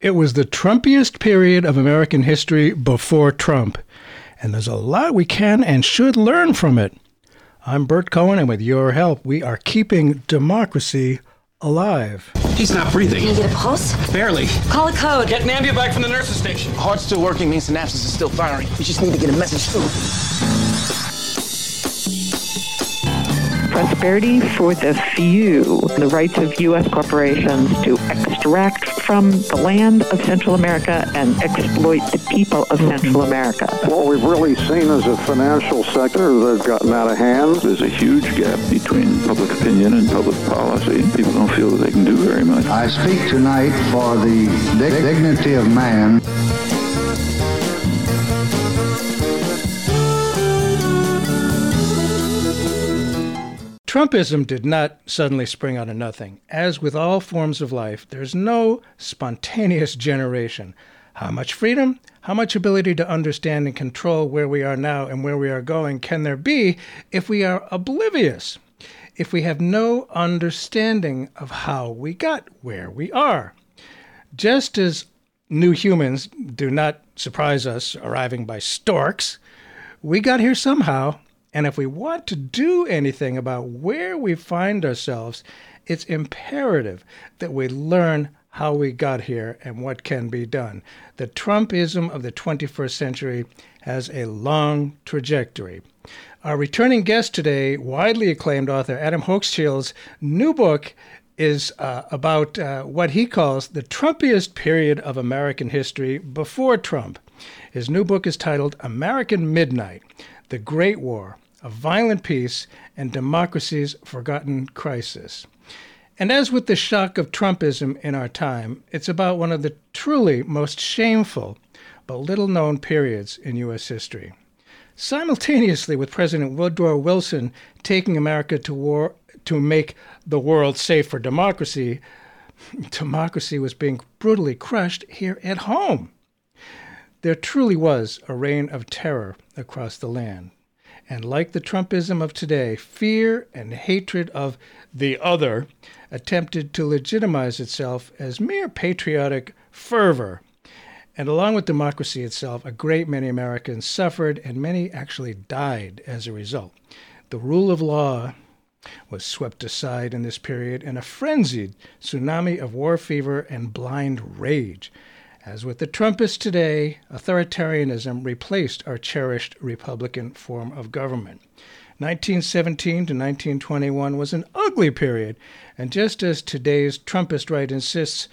It was the Trumpiest period of American history before Trump, and there's a lot we can and should learn from it. I'm Burt Cohen, and with your help, we are keeping democracy alive. He's not breathing. Can you get a pulse? Barely. Call a code. Get Nambia back from the nurse's station. Heart's still working means synapses are still firing. We just need to get a message through. Prosperity for the few, the rights of U.S. corporations to extract from the land of Central America and exploit the people of Central America. What we've really seen is a financial sector that's gotten out of hand. There's a huge gap between public opinion and public policy. People don't feel that they can do very much. I speak tonight for the dignity of man. Trumpism did not suddenly spring out of nothing. As with all forms of life, there's no spontaneous generation. How much freedom, how much ability to understand and control where we are now and where we are going can there be if we are oblivious, if we have no understanding of how we got where we are? Just as new humans do not surprise us arriving by storks, we got here somehow and if we want to do anything about where we find ourselves, it's imperative that we learn how we got here and what can be done. The Trumpism of the 21st century has a long trajectory. Our returning guest today, widely acclaimed author Adam Hochschild's new book, is uh, about uh, what he calls the Trumpiest period of American history before Trump. His new book is titled American Midnight The Great War a violent peace, and democracy's forgotten crisis. And as with the shock of Trumpism in our time, it's about one of the truly most shameful but little known periods in U.S. history. Simultaneously with President Woodrow Wilson taking America to war to make the world safe for democracy, democracy was being brutally crushed here at home. There truly was a reign of terror across the land. And like the Trumpism of today, fear and hatred of the other attempted to legitimize itself as mere patriotic fervor. And along with democracy itself, a great many Americans suffered and many actually died as a result. The rule of law was swept aside in this period in a frenzied tsunami of war fever and blind rage. As with the Trumpists today, authoritarianism replaced our cherished Republican form of government. 1917 to 1921 was an ugly period, and just as today's Trumpist right insists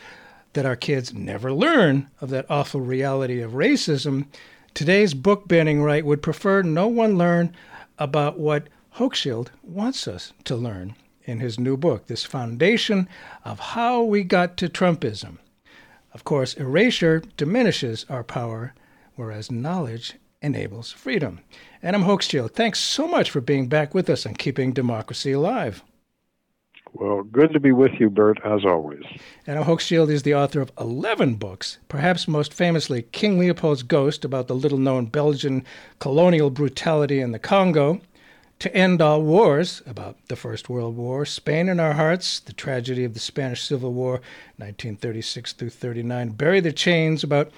that our kids never learn of that awful reality of racism, today's book banning right would prefer no one learn about what Hochschild wants us to learn in his new book, this foundation of how we got to Trumpism. Of course, erasure diminishes our power, whereas knowledge enables freedom. Adam Hochschild, thanks so much for being back with us and keeping democracy alive. Well, good to be with you, Burt, as always. Adam Hochschild is the author of 11 books, perhaps most famously King Leopold's Ghost about the little known Belgian colonial brutality in the Congo, to End All Wars, about the First World War, Spain in Our Hearts, the tragedy of the Spanish Civil War, 1936 through 39, Bury the Chains, about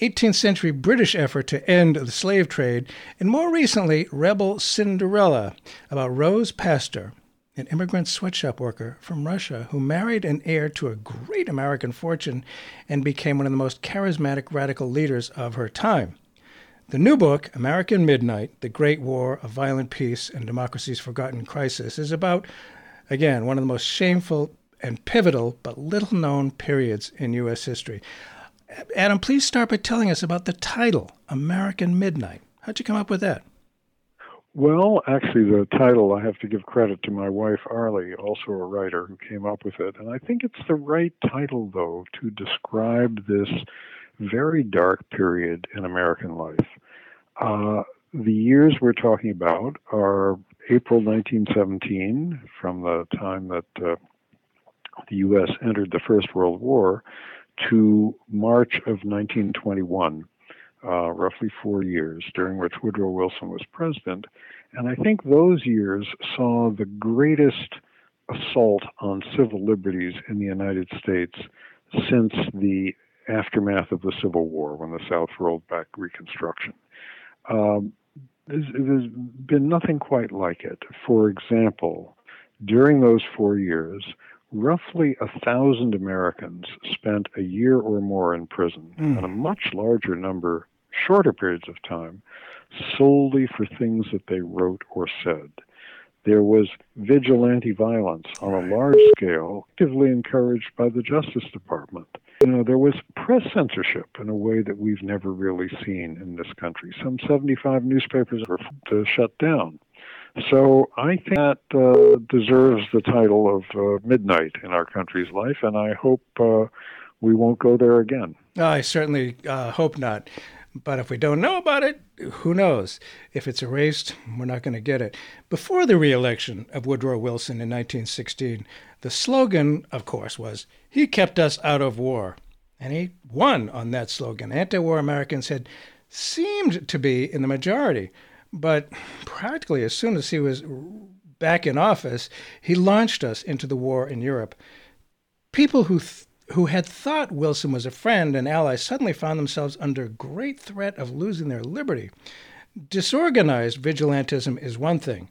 18th century British effort to end the slave trade, and more recently, Rebel Cinderella, about Rose Pastor, an immigrant sweatshop worker from Russia who married an heir to a great American fortune and became one of the most charismatic radical leaders of her time. The new book, American Midnight The Great War of Violent Peace and Democracy's Forgotten Crisis, is about, again, one of the most shameful and pivotal but little known periods in U.S. history. Adam, please start by telling us about the title, American Midnight. How'd you come up with that? Well, actually, the title, I have to give credit to my wife, Arlie, also a writer who came up with it. And I think it's the right title, though, to describe this very dark period in American life. Uh, the years we're talking about are April 1917, from the time that uh, the U.S. entered the First World War, to March of 1921, uh, roughly four years, during which Woodrow Wilson was president. And I think those years saw the greatest assault on civil liberties in the United States since the aftermath of the Civil War when the South rolled back Reconstruction. Um, there's, there's been nothing quite like it. For example, during those four years, roughly a thousand Americans spent a year or more in prison, mm. and a much larger number, shorter periods of time, solely for things that they wrote or said. There was vigilante violence on a large scale, actively encouraged by the Justice Department. You know, there was press censorship in a way that we've never really seen in this country. Some 75 newspapers were shut down. So I think that uh, deserves the title of uh, midnight in our country's life, and I hope uh, we won't go there again. I certainly uh, hope not. But if we don't know about it, who knows? If it's erased, we're not going to get it. Before the reelection of Woodrow Wilson in 1916, the slogan, of course, was, He kept us out of war. And he won on that slogan. Anti war Americans had seemed to be in the majority. But practically as soon as he was back in office, he launched us into the war in Europe. People who who had thought Wilson was a friend and ally suddenly found themselves under great threat of losing their liberty. Disorganized vigilantism is one thing,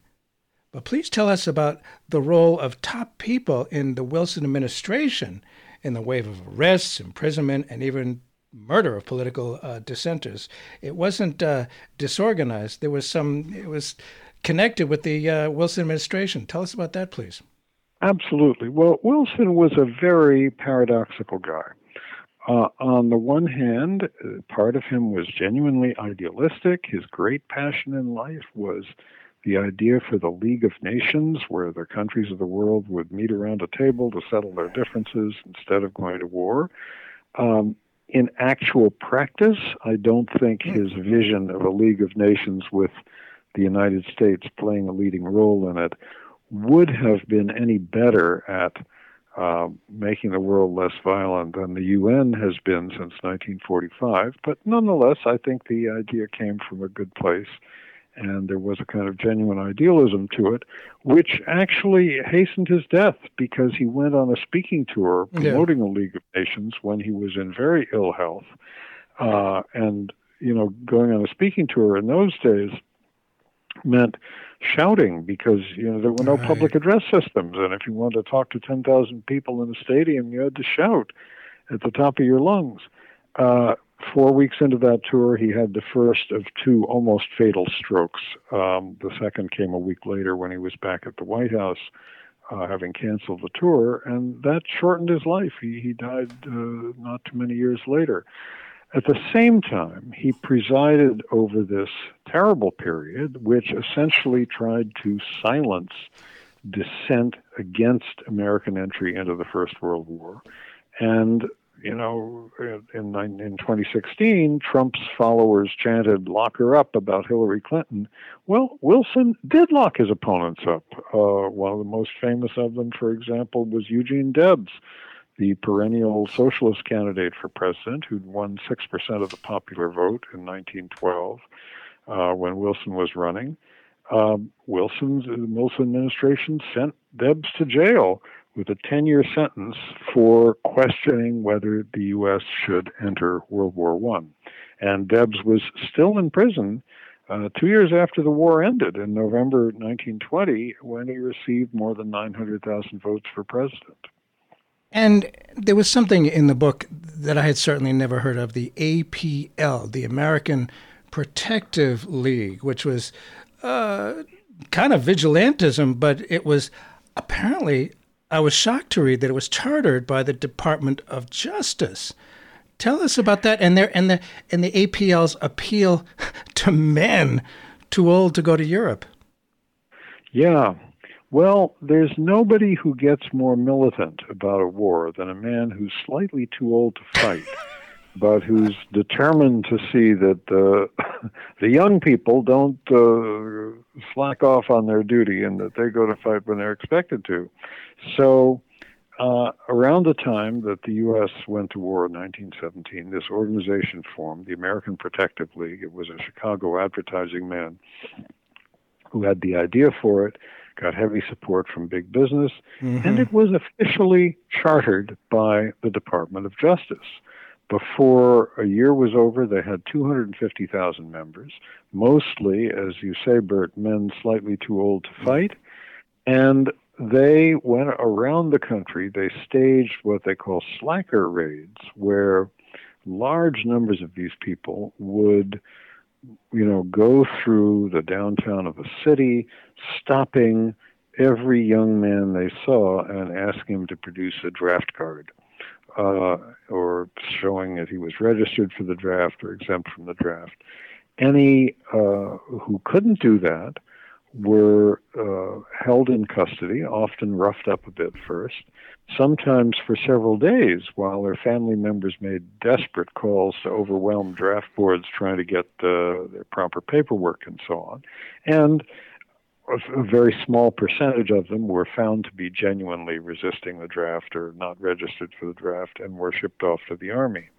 but please tell us about the role of top people in the Wilson administration in the wave of arrests, imprisonment, and even murder of political uh, dissenters. It wasn't uh, disorganized. There was some. It was connected with the uh, Wilson administration. Tell us about that, please. Absolutely. Well, Wilson was a very paradoxical guy. Uh, on the one hand, uh, part of him was genuinely idealistic. His great passion in life was the idea for the League of Nations, where the countries of the world would meet around a table to settle their differences instead of going to war. Um, in actual practice, I don't think hmm. his vision of a League of Nations with the United States playing a leading role in it would have been any better at uh, making the world less violent than the UN has been since 1945. But nonetheless, I think the idea came from a good place and there was a kind of genuine idealism to it, which actually hastened his death because he went on a speaking tour promoting yeah. the League of Nations when he was in very ill health. Uh, and, you know, going on a speaking tour in those days meant shouting because, you know, there were no right. public address systems. And if you wanted to talk to 10,000 people in a stadium, you had to shout at the top of your lungs. Uh, four weeks into that tour, he had the first of two almost fatal strokes. Um, the second came a week later when he was back at the White House, uh, having canceled the tour, and that shortened his life. He, he died uh, not too many years later. At the same time, he presided over this terrible period, which essentially tried to silence dissent against American entry into the First World War. And you know, in in 2016, Trump's followers chanted "lock her up" about Hillary Clinton. Well, Wilson did lock his opponents up. Uh, one of the most famous of them, for example, was Eugene Debs, the perennial socialist candidate for president, who'd won six percent of the popular vote in 1912 uh, when Wilson was running. Um, Wilson's the Wilson administration sent Debs to jail with a 10 year sentence for questioning whether the U.S. should enter World War I. And Debs was still in prison uh, two years after the war ended in November 1920 when he received more than 900,000 votes for president. And there was something in the book that I had certainly never heard of the APL, the American Protective League, which was uh, kind of vigilantism, but it was apparently I was shocked to read that it was chartered by the Department of Justice. Tell us about that and their and the and the APL's appeal to men too old to go to Europe. Yeah. Well, there's nobody who gets more militant about a war than a man who's slightly too old to fight. but who's determined to see that uh, the young people don't uh, slack off on their duty and that they go to fight when they're expected to. So, uh, around the time that the U.S. went to war in 1917, this organization formed, the American Protective League. It was a Chicago advertising man who had the idea for it, got heavy support from big business, mm-hmm. and it was officially chartered by the Department of Justice. Before a year was over, they had 250,000 members, mostly, as you say, Burt, men slightly too old to fight. And they went around the country. They staged what they call slacker raids, where large numbers of these people would, you know, go through the downtown of a city, stopping every young man they saw and asking him to produce a draft card. Uh, or showing that he was registered for the draft or exempt from the draft. Any uh, who couldn't do that were uh, held in custody, often roughed up a bit first, sometimes for several days, while their family members made desperate calls to overwhelm draft boards trying to get uh, their proper paperwork and so on. And a very small percentage of them were found to be genuinely resisting the draft or not registered for the draft and were shipped off to the army.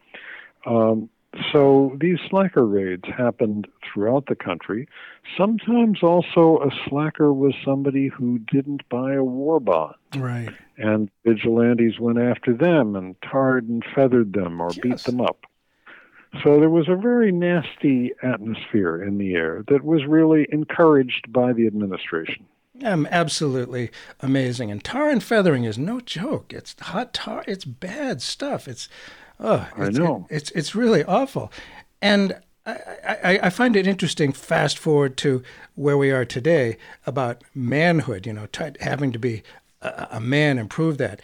Um, so these slacker raids happened throughout the country. Sometimes also a slacker was somebody who didn't buy a war bond. Right. And vigilantes went after them and tarred and feathered them or yes. beat them up. So there was a very nasty atmosphere in the air that was really encouraged by the administration. Um, absolutely amazing. And tar and feathering is no joke. It's hot tar. It's bad stuff. It's Oh, I know. It, it's it's really awful, and I, I, I, find it interesting. Fast forward to where we are today about manhood. You know, t- having to be a, a man and prove that.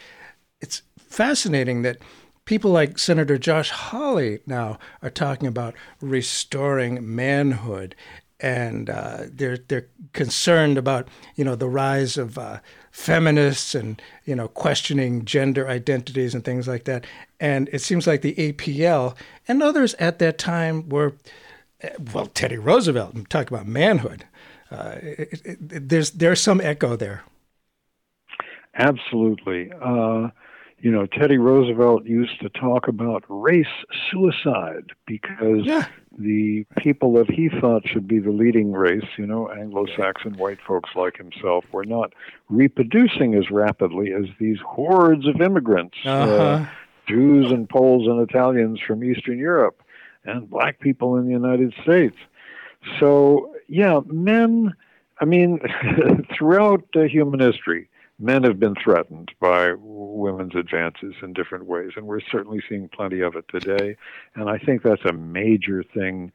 It's fascinating that people like Senator Josh Hawley now are talking about restoring manhood, and uh, they're they're concerned about you know the rise of uh, feminists and you know questioning gender identities and things like that. And it seems like the APL and others at that time were, well, Teddy Roosevelt. Talk about manhood. Uh, it, it, there's there's some echo there. Absolutely. Uh, you know, Teddy Roosevelt used to talk about race suicide because yeah. the people that he thought should be the leading race, you know, Anglo Saxon white folks like himself, were not reproducing as rapidly as these hordes of immigrants, uh, uh-huh. uh, Jews and Poles and Italians from Eastern Europe, and black people in the United States. So, yeah, men, I mean, throughout uh, human history, men have been threatened by women's advances in different ways, and we're certainly seeing plenty of it today. And I think that's a major thing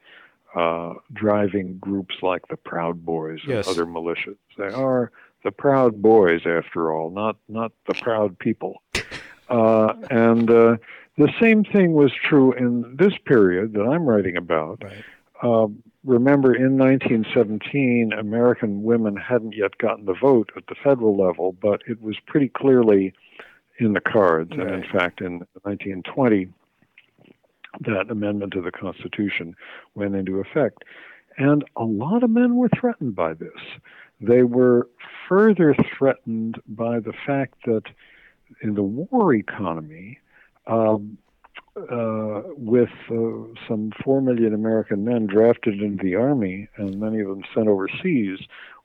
uh, driving groups like the Proud Boys yes. and other militias. They are the Proud Boys, after all, not not the Proud People. Uh, and uh, the same thing was true in this period that I'm writing about. Right. Um, remember in 1917, American women hadn't yet gotten the vote at the federal level, but it was pretty clearly in the cards. Right. And in fact, in 1920, that amendment to the Constitution went into effect. And a lot of men were threatened by this. They were further threatened by the fact that in the war economy, um, uh, with uh, some 4 million American men drafted into the Army and many of them sent overseas,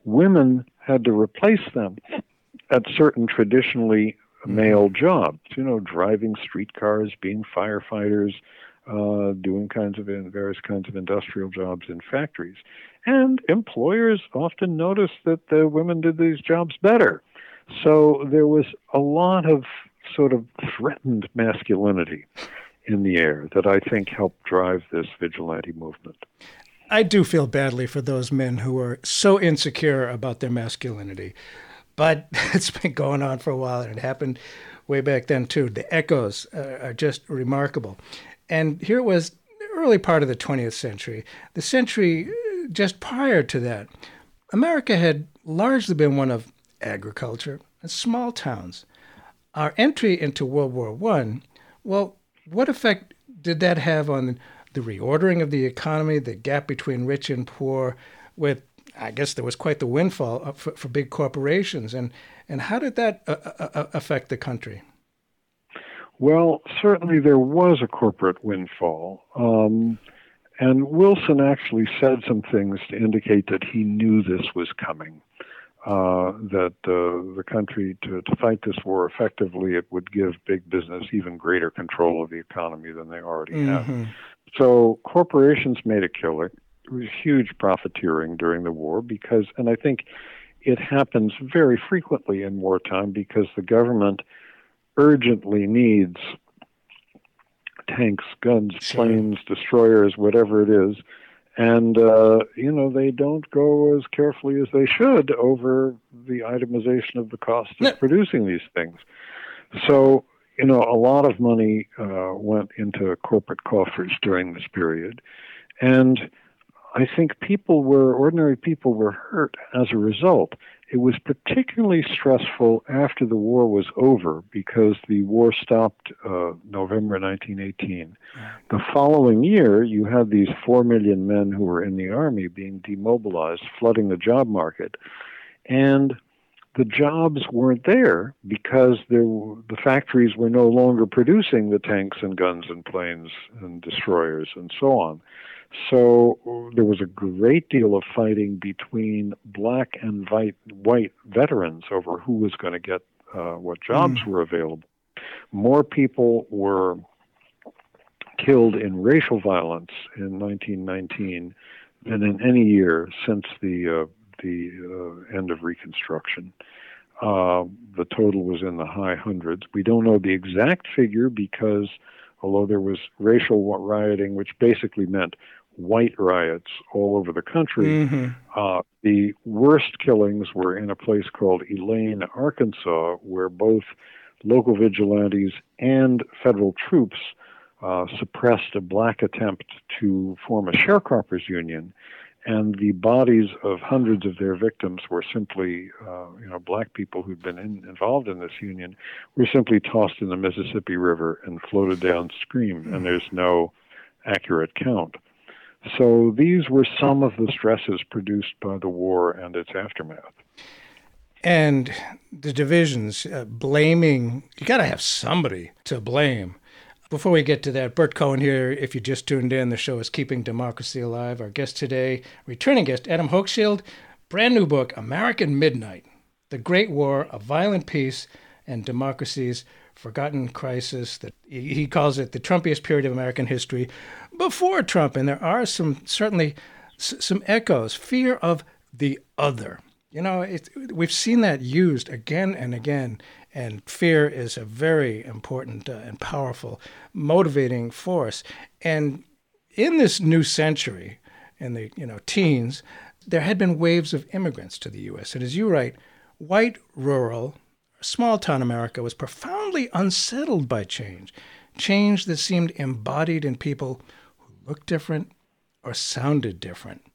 women had to replace them at certain traditionally male jobs, you know, driving streetcars, being firefighters, uh, doing kinds of various kinds of industrial jobs in factories. And employers often noticed that the women did these jobs better. So there was a lot of sort of threatened masculinity in the air that I think helped drive this vigilante movement. I do feel badly for those men who are so insecure about their masculinity. But it's been going on for a while, and it happened way back then, too. The echoes uh, are just remarkable. And here it was, early part of the 20th century, the century uh, just prior to that. America had largely been one of agriculture and small towns. Our entry into World War I, well, what effect did that have on the reordering of the economy, the gap between rich and poor, with I guess there was quite the windfall for, for big corporations, and and how did that uh, uh, uh, affect the country? Well, certainly there was a corporate windfall, um, and Wilson actually said some things to indicate that he knew this was coming. Uh, that uh, the country to, to fight this war effectively, it would give big business even greater control of the economy than they already Mm-hmm. have. So corporations made a killing. It was huge profiteering during the war because, and I think it happens very frequently in wartime because the government urgently needs tanks, guns, Sure. planes, destroyers, whatever it is. And, uh, you know, they don't go as carefully as they should over the itemization of the cost of No. producing these things. So, you know, a lot of money uh, went into corporate coffers during this period. And I think people were, ordinary people were hurt as a result. It was particularly stressful after the war was over because the war stopped uh, November 1918. The following year, you had these 4 million men who were in the army being demobilized, flooding the job market. And the jobs weren't there because there, the factories were no longer producing the tanks and guns and planes and destroyers and so on. So there was a great deal of fighting between black and white, white veterans over who was going to get uh, what jobs were available. More people were killed in racial violence in 1919 than in any year since the uh, the uh, end of Reconstruction. Uh, the total was in the high hundreds. We don't know the exact figure because, although there was racial rioting, which basically meant white riots all over the country, uh, the worst killings were in a place called Elaine, Arkansas, where both local vigilantes and federal troops uh, suppressed a black attempt to form a sharecroppers union, and the bodies of hundreds of their victims were simply, uh, you know, black people who'd been in, involved in this union were simply tossed in the Mississippi River and floated downstream, and there's no accurate count. So these were some of the stresses produced by the war and its aftermath. And the divisions, uh, blaming, you got to have somebody to blame. Before we get to that, Burt Cohen here. If you just tuned in, the show is Keeping Democracy Alive. Our guest today, returning guest Adam Hochschild, brand new book, American Midnight The Great War, A Violent Peace, and Democracy's Forgotten Crisis. That he calls it the Trumpiest period of American history before Trump. And there are some, certainly, s- some echoes fear of the other. You know, it, we've seen that used again and again, and fear is a very important uh, and powerful motivating force. And in this new century, in the you know teens, there had been waves of immigrants to the U.S. And as you write, white rural, small town America was profoundly unsettled by change, change that seemed embodied in people who looked different or sounded different.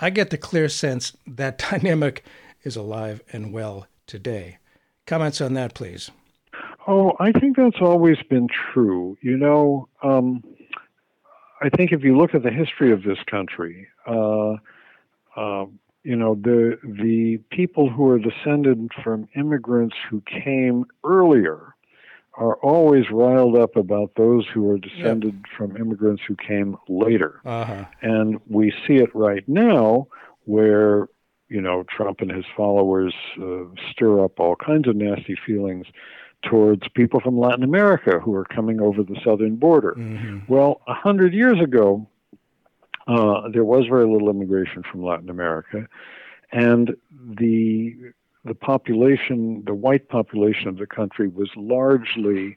I get the clear sense that dynamic is alive and well today. Comments on that, please. Oh, I think that's always been true. You know, um, I think if you look at the history of this country, uh, uh, you know, the the people who are descended from immigrants who came earlier are always riled up about those who are descended from immigrants who came later. Uh huh. And we see it right now where, you know, Trump and his followers uh, stir up all kinds of nasty feelings towards people from Latin America who are coming over the southern border. Well, a hundred years ago, uh, there was very little immigration from Latin America, and the the population, the white population of the country, was largely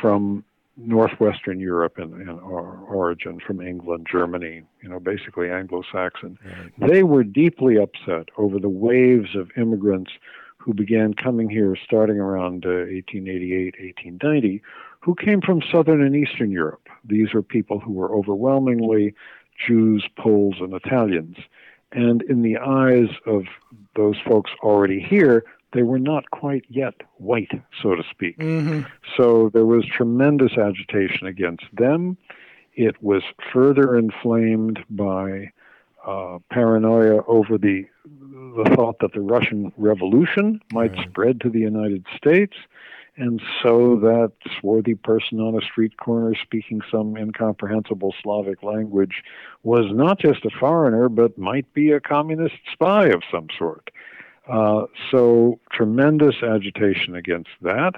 from northwestern Europe in, in or, origin, from England, Germany, you know, basically Anglo-Saxon. They were deeply upset over the waves of immigrants who began coming here starting around uh, 1888, 1890, who came from southern and eastern Europe. These are people who were overwhelmingly Jews, Poles, and Italians. And in the eyes of those folks already here, they were not quite yet white, so to speak. So there was tremendous agitation against them. It was further inflamed by uh, paranoia over the the thought that the Russian Revolution might spread to the United States, and so that swarthy person on a street corner speaking some incomprehensible Slavic language was not just a foreigner, but might be a communist spy of some sort. Uh, so tremendous agitation against that,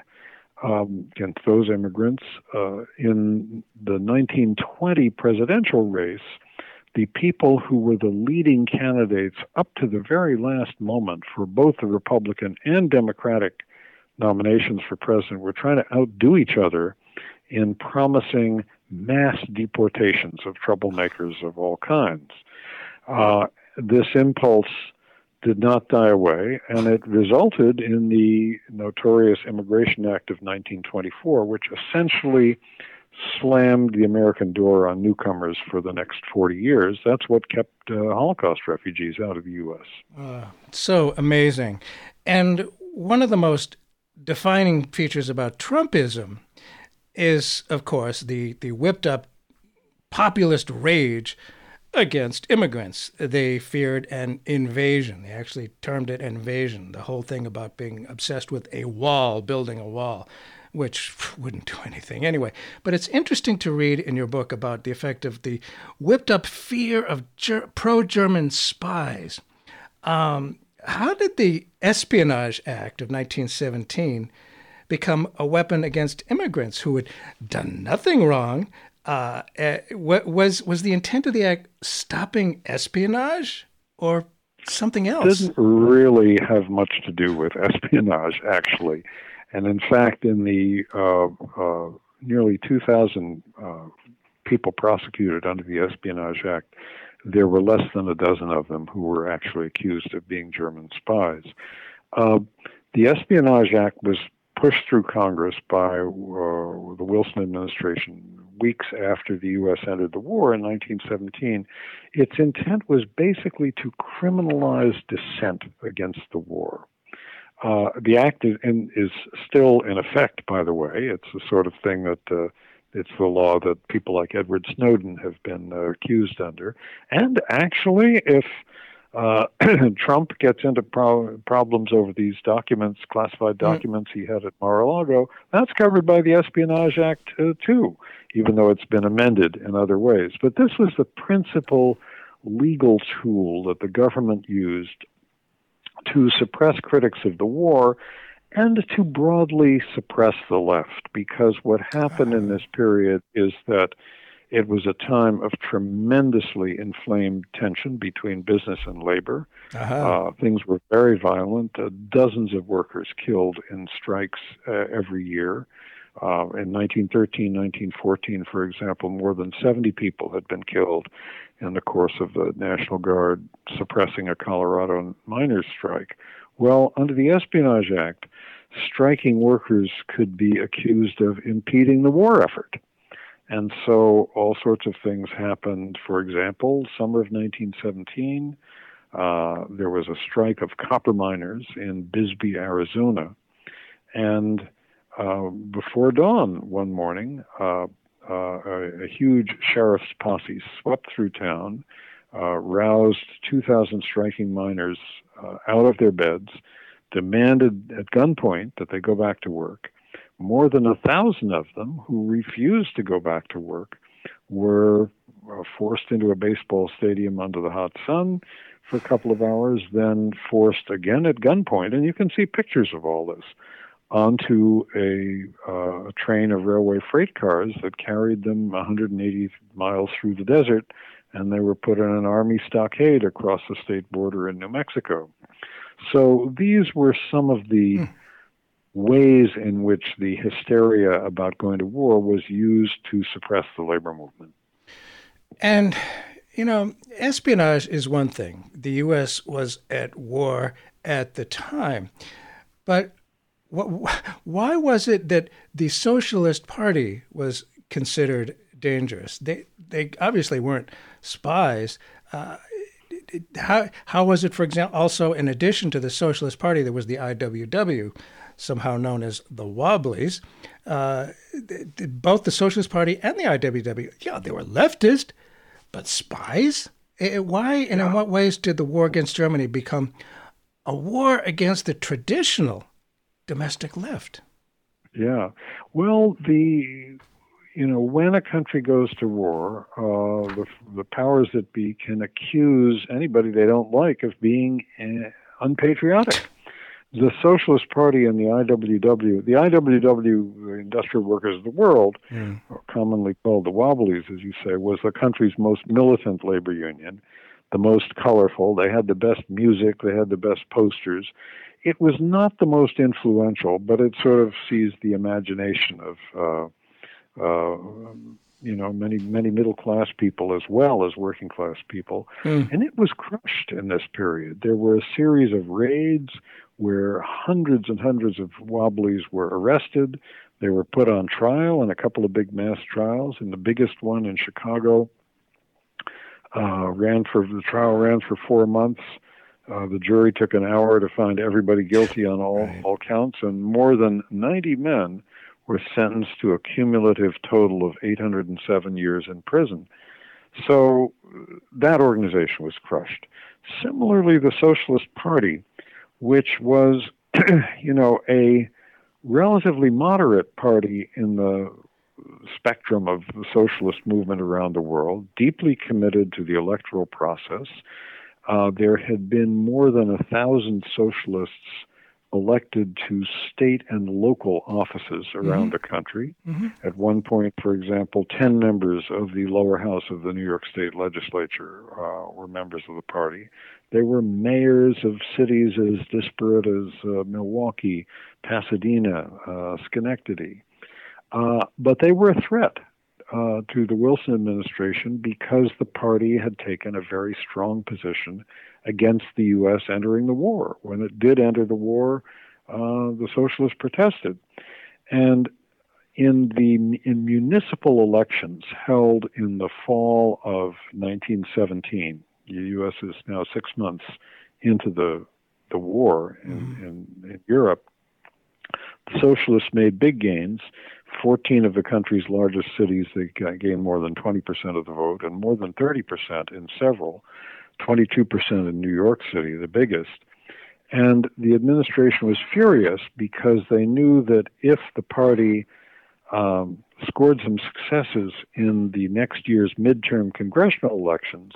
um, against those immigrants. Uh, in the 1920 presidential race, the people who were the leading candidates up to the very last moment for both the Republican and Democratic nominations for president were trying to outdo each other in promising mass deportations of troublemakers of all kinds. Uh, this impulse did not die away, and it resulted in the notorious Immigration Act of 1924, which essentially slammed the American door on newcomers for the next 40 years. That's what kept uh, Holocaust refugees out of the U.S. Uh, so amazing. And one of the most defining features about Trumpism is, of course, the, the whipped up populist rage against immigrants. They feared an invasion. They actually termed it invasion, the whole thing about being obsessed with a wall, building a wall, which wouldn't do anything anyway. But it's interesting to read in your book about the effect of the whipped up fear of ger- pro German spies. Um, how did the Espionage Act of 1917 become a weapon against immigrants who had done nothing wrong? Uh, uh, was was the intent of the act stopping espionage or something else? It didn't really have much to do with espionage, actually. And in fact, in the uh, uh nearly 2,000 uh, people prosecuted under the Espionage Act, there were less than a dozen of them who were actually accused of being German spies. Uh, the Espionage Act was pushed through Congress by uh, the Wilson administration weeks after the U.S. entered the war in 1917. Its intent was basically to criminalize dissent against the war. Uh, the act is, in, is, still in effect, by the way. It's the sort of thing that uh, it's the law that people like Edward Snowden have been uh, accused under. And actually, if uh, Trump gets into pro- problems over these documents, classified mm. documents mm. he had at Mar-a-Lago. That's covered by the Espionage Act uh, too, even though it's been amended in other ways. But this was the principal legal tool that the government used to suppress critics of the war and to broadly suppress the left, because what happened in this period is that it was a time of tremendously inflamed tension between business and labor. Uh-huh. Uh, things were very violent. Uh, dozens of workers killed in strikes uh, every year. Uh, in 1913, 1914, for example, more than 70 people had been killed in the course of the National Guard suppressing a Colorado miners' strike. Well, under the Espionage Act, striking workers could be accused of impeding the war effort. And so all sorts of things happened. For example, summer of 1917, uh, there was a strike of copper miners in Bisbee, Arizona. And uh, before dawn one morning, uh, uh a, a, huge sheriff's posse swept through town, uh, roused 2,000 striking miners uh, out of their beds, demanded at gunpoint that they go back to work. More than a thousand of them who refused to go back to work were uh, forced into a baseball stadium under the hot sun for a couple of hours, then forced again at gunpoint, and you can see pictures of all this, onto a, uh, a train of railway freight cars that carried them 180 miles through the desert, and they were put in an army stockade across the state border in New Mexico. So these were some of the. Mm ways in which the hysteria about going to war was used to suppress the labor movement. And, you know, espionage is one thing. The U.S. was at war at the time. But why was it that the Socialist Party was considered dangerous? They, they obviously weren't spies. Uh, how, how was it, for example, also in addition to the Socialist Party, there was the IWW, somehow known as the Wobblies. Uh, both the Socialist Party and the IWW, yeah, they were leftist, but spies? Why and yeah. in what ways did the war against Germany become a war against the traditional domestic left? Yeah. Well, the you know when a country goes to war, uh, the the powers that be can accuse anybody they don't like of being unpatriotic. The Socialist Party and the IWW, the IWW, the Industrial Workers of the World, Mm. commonly called the Wobblies, as you say, was the country's most militant labor union, the most colorful. They had the best music, they had the best posters. It was not the most influential, but it sort of seized the imagination of, uh, uh, you know, many many middle class people as well as working class people, Mm. and it was crushed in this period. There were a series of raids where hundreds and hundreds of Wobblies were arrested. They were put on trial in a couple of big mass trials, and the biggest one in Chicago uh, ran for the trial ran for four months. Uh, the jury took an hour to find everybody guilty on all Right. all counts, and more than 90 men were sentenced to a cumulative total of 807 years in prison. So that organization was crushed. Similarly, the Socialist Party, which was, you know, a relatively moderate party in the spectrum of the socialist movement around the world, deeply committed to the electoral process. Uh, there had been more than a thousand socialists elected to state and local offices around the country. At one point, for example, 10 members of the lower house of the New York State legislature uh, were members of the party. They were mayors of cities as disparate as uh, Milwaukee, Pasadena, uh, Schenectady. Uh, but they were a threat uh, to the Wilson administration because the party had taken a very strong position against the U.S. entering the war. When it did enter the war, uh, the socialists protested. And in the in municipal elections held in the fall of 1917, the U.S. is now six months into the the war in, in, in Europe. The socialists made big gains. 14 of the country's largest cities, they gained more than 20% of the vote, and more than 30% in several, 22% in New York City, the biggest. And the administration was furious because they knew that if the party um, scored some successes in the next year's midterm congressional elections,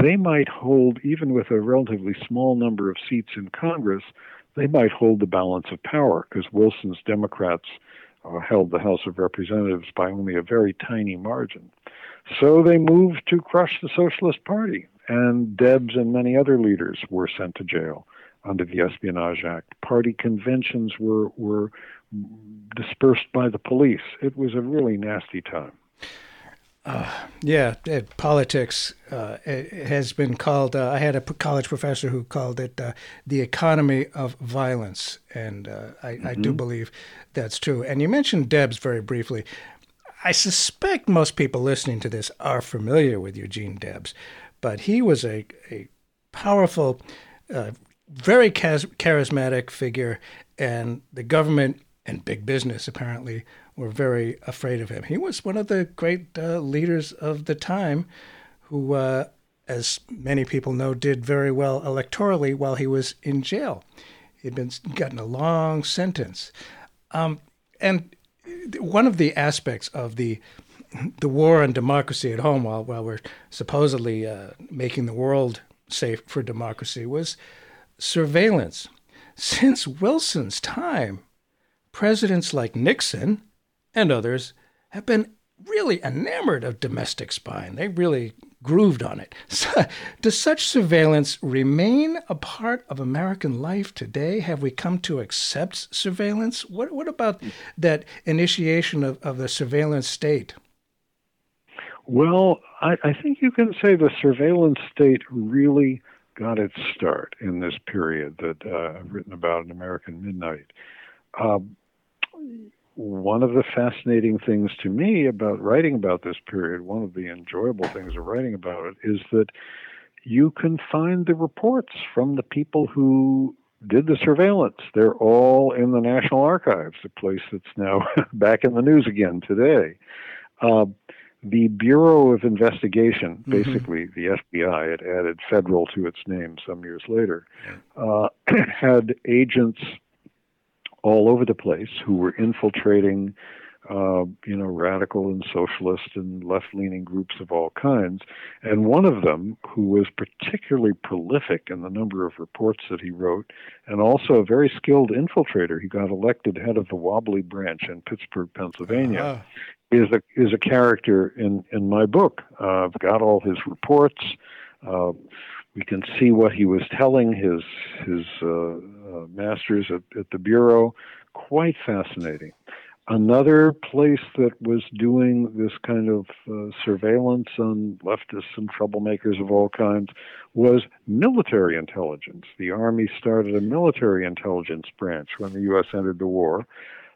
they might hold, even with a relatively small number of seats in Congress, they might hold the balance of power because Wilson's Democrats uh, held the House of Representatives by only a very tiny margin. So they moved to crush the Socialist Party, and Debs and many other leaders were sent to jail under the Espionage Act. Party conventions were were dispersed by the police. It was a really nasty time. Yeah, it, politics uh, it has been called. Uh, I had a p- college professor who called it uh, the economy of violence, and uh, I, I do believe that's true. And you mentioned Debs very briefly. I suspect most people listening to this are familiar with Eugene Debs, but he was a, a powerful, uh, very charismatic figure, and the government and big business apparently were very afraid of him. He was one of the great uh, leaders of the time who, uh, as many people know, did very well electorally while he was in jail. He'd been gotten a long sentence. Um, and one of the aspects of the the war on democracy at home, while while we're supposedly uh, making the world safe for democracy, was surveillance. Since Wilson's time, presidents like Nixon and others have been really enamored of domestic spying. They really grooved on it. Does such surveillance remain a part of American life today? Have we come to accept surveillance? What, what about that initiation of, of the surveillance state? Well, I, I think you can say the surveillance state really got its start in this period that uh, I've written about in American Midnight. Um, one of the fascinating things to me about writing about this period, one of the enjoyable things of writing about it, is that you can find the reports from the people who did the surveillance. They're all in the National Archives, a place that's now back in the news again today. Uh, the Bureau of Investigation, basically the FBI, it added federal to its name some years later, uh, had agents all over the place who were infiltrating uh, you know, radical and socialist and left leaning groups of all kinds. And one of them, who was particularly prolific in the number of reports that he wrote, and also a very skilled infiltrator, he got elected head of the Wobbly branch in Pittsburgh, Pennsylvania. Uh-huh. Is a is a character in in my book. Uh, I've got all his reports. Uh, we can see what he was telling his his uh, uh masters at, at the bureau. Quite fascinating. Another place that was doing this kind of uh, surveillance on leftists and troublemakers of all kinds was military intelligence. The Army started a military intelligence branch when the U.S. entered the war,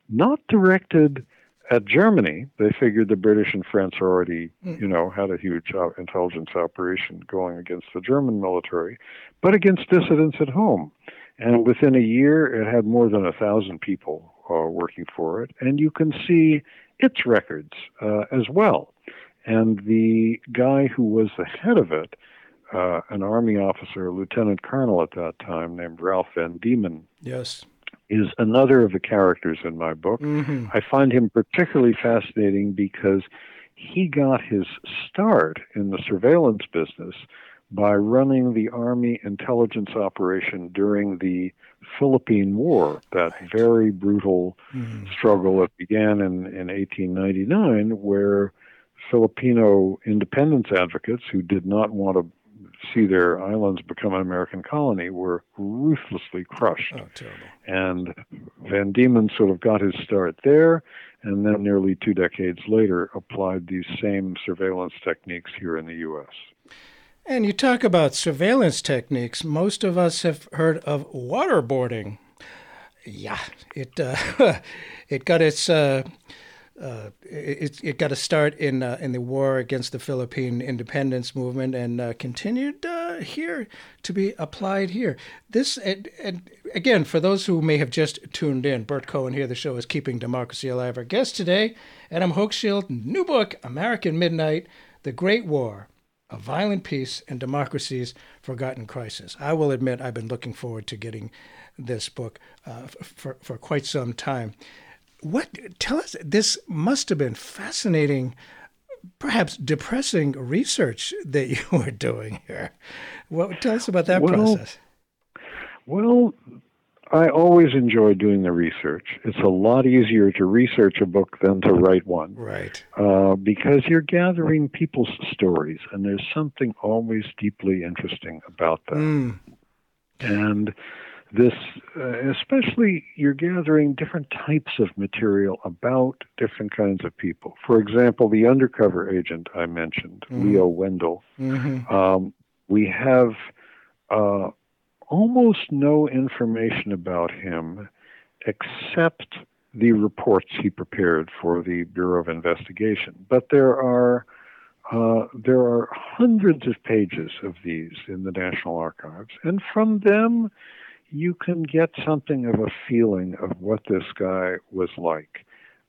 not directed at Germany. They figured the British and French already, hmm. you know, had a huge uh, intelligence operation going against the German military, but against dissidents at home. And within a year, it had more than a thousand people uh, working for it, and you can see its records uh, as well. And the guy who was the head of it, uh, an army officer, a lieutenant colonel at that time, named Ralph Van Deman. Yes. Is another of the characters in my book. Mm-hmm. I find him particularly fascinating because he got his start in the surveillance business by running the Army intelligence operation during the Philippine War, that very brutal mm-hmm. struggle that began in, in 1899, where Filipino independence advocates who did not want to see their islands become an American colony were ruthlessly crushed. Oh, terrible. And Van Deman sort of got his start there, and then nearly two decades later applied these same surveillance techniques here in the U.S. And you talk about surveillance techniques. Most of us have heard of waterboarding. Yeah, it uh, it got its uh, uh, it, it got a start in uh, in the war against the Philippine independence movement and uh, continued uh, here to be applied here. This and, and, again for those who may have just tuned in, Burt Cohen here. The show is Keeping Democracy Alive. Our guest today, Adam Hochschild, new book, American Midnight: The Great War a violent peace and democracy's forgotten crisis. I will admit I've been looking forward to getting this book uh, for, for quite some time. What tell us? This must have been fascinating, perhaps depressing research that you were doing here. What tell us about that well, process? Well, I always enjoy doing the research. It's a lot easier to research a book than to write one. Right. Uh, because you're gathering people's stories, and there's something always deeply interesting about them. Mm. And this, uh, especially, you're gathering different types of material about different kinds of people. For example, the undercover agent I mentioned, mm-hmm. Leo Wendell. Mm-hmm. Um, we have. Uh, almost no information about him except the reports he prepared for the Bureau of Investigation. But there are uh, there are hundreds of pages of these in the National Archives, and from them you can get something of a feeling of what this guy was like.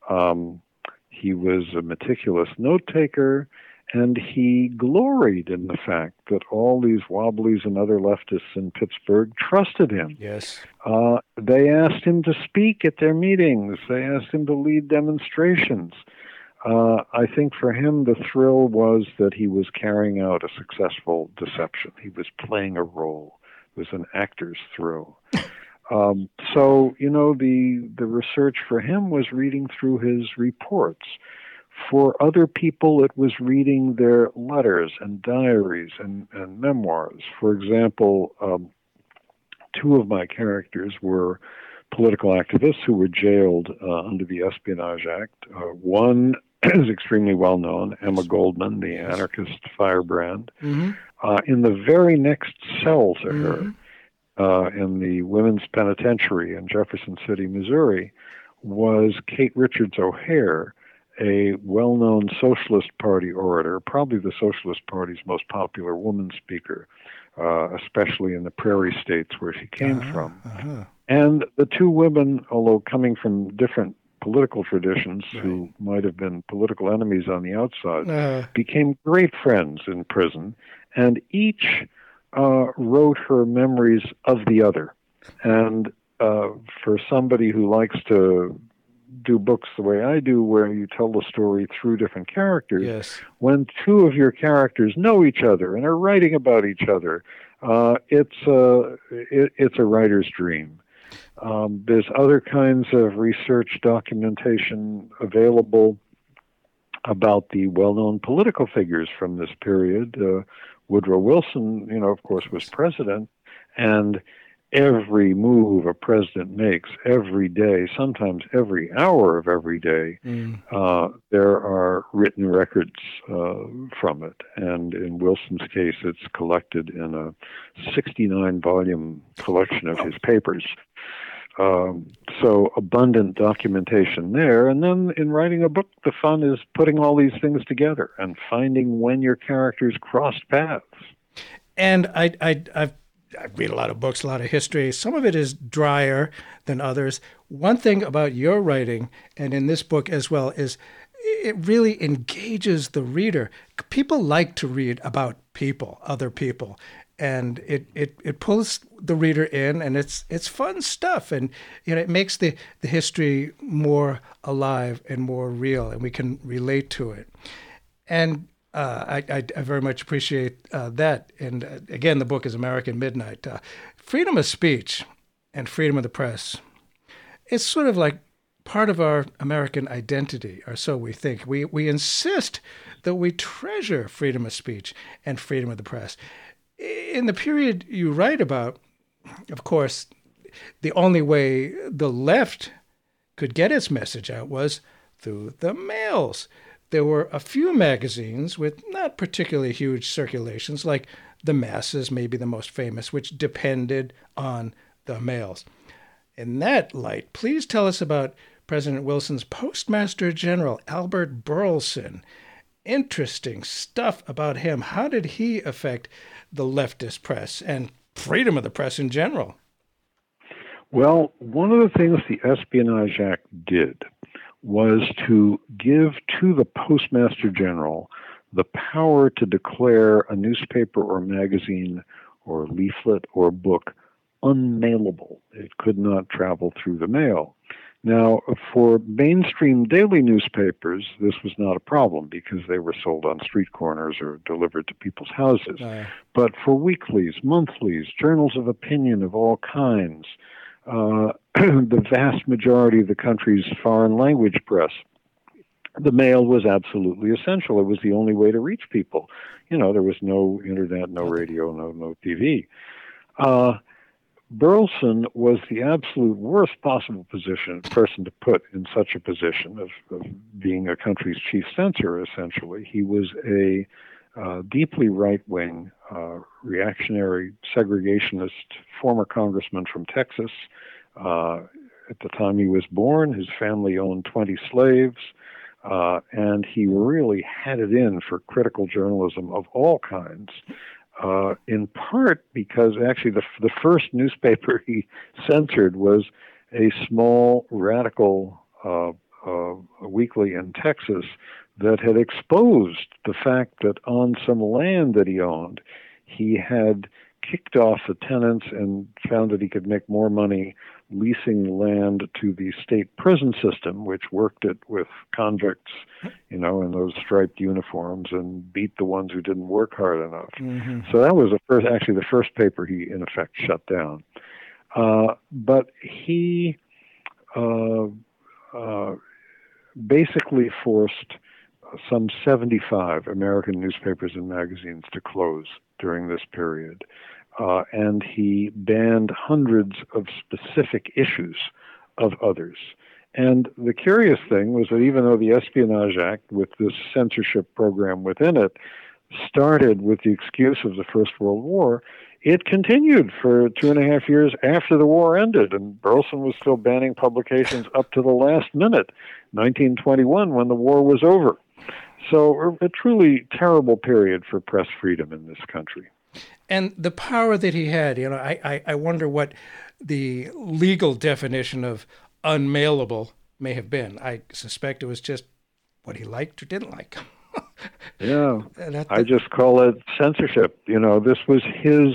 Um, he was a meticulous note taker. And he gloried in the fact that all these wobblies and other leftists in Pittsburgh trusted him. Yes. Uh, they asked him to speak at their meetings, they asked him to lead demonstrations. Uh, I think for him, the thrill was that he was carrying out a successful deception. He was playing a role. Was an actor's thrill. Um, so, you know, the, the research for him was reading through his reports for other people, it was reading their letters and diaries and, and memoirs. For example, um, two of my characters were political activists who were jailed uh, under the Espionage Act. Uh, one is extremely well known, Emma Goldman, the anarchist firebrand. Mm-hmm. Uh, in the very next cell to mm-hmm. her, uh, in the women's penitentiary in Jefferson City, Missouri, was Kate Richards O'Hare, a well known Socialist Party orator, probably the Socialist Party's most popular woman speaker, uh, especially in the prairie states where she came uh-huh, from. Uh-huh. And the two women, although coming from different political traditions right. who might have been political enemies on the outside, uh. became great friends in prison, and each uh, wrote her memories of the other. And uh, for somebody who likes to do books the way I do, where you tell the story through different characters, Yes. when two of your characters know each other and are writing about each other, uh, it's a it, it's a writer's dream. Um, there's other kinds of research documentation available about the well-known political figures from this period. Uh, Woodrow Wilson, you know, of course, was president, and every move a president makes every day, sometimes every hour of every day, Mm. uh, there are written records uh, from it. And in Wilson's case, it's collected in a 69 volume collection of his papers. Um, so abundant documentation there. And then in writing a book, the fun is putting all these things together and finding when your characters crossed paths. And I, I, I've, I read a lot of books, a lot of history. Some of it is drier than others. One thing about your writing, and in this book as well, is it really engages the reader. People like to read about people, other people, and it, it, it pulls the reader in, and it's it's fun stuff, and you know it makes the, the history more alive and more real, and we can relate to it. And uh, I, I, I very much appreciate uh, that. And uh, again, the book is American Midnight. Uh, freedom of speech and freedom of the press. It's sort of like part of our American identity, or so we think. We we insist that we treasure freedom of speech and freedom of the press. In the period you write about, of course, the only way the left could get its message out was through the mails. There were a few magazines with not particularly huge circulations, like The Masses, maybe the most famous, which depended on the mails. In that light, please tell us about President Wilson's Postmaster General, Albert Burleson. Interesting stuff about him. How did he affect the leftist press and freedom of the press in general? Well, one of the things the Espionage Act did was to give to the Postmaster General the power to declare a newspaper or magazine or leaflet or book unmailable. It could not travel through the mail. Now, for mainstream daily newspapers, this was not a problem because they were sold on street corners or delivered to people's houses. Uh, But for weeklies, monthlies, journals of opinion of all kinds, uh, the vast majority of the country's foreign language press, the mail was absolutely essential. It was the only way to reach people. You know, there was no internet, no radio, no no TV. Uh, Burleson was the absolute worst possible position person to put in such a position of, of being a country's chief censor. Essentially, he was a uh, deeply right-wing, uh, reactionary, segregationist former congressman from Texas. Uh, at the time he was born, his family owned 20 slaves. Uh, and he really had it in for critical journalism of all kinds. Uh, in part because actually the the first newspaper he censored was a small radical uh, uh, weekly in Texas that had exposed the fact that on some land that he owned, he had kicked off the tenants and found that he could make more money leasing land to the state prison system, which worked it with convicts, you know, in those striped uniforms and beat the ones who didn't work hard enough. So that was the first, actually, the first paper he, in effect, shut down. Uh, but he uh, uh, basically forced some 75 American newspapers and magazines to close during this period. Uh, and he banned hundreds of specific issues of others. And the curious thing was that even though the Espionage Act, with this censorship program within it, started with the excuse of the First World War, it continued for two and a half years after the war ended, and Burleson was still banning publications up to the last minute, 1921, when the war was over. So, a truly terrible period for press freedom in this country. And the power that he had, you know, I, I, I wonder what the legal definition of unmailable may have been. I suspect it was just what he liked or didn't like. Yeah, That- I just call it censorship. You know, this was his,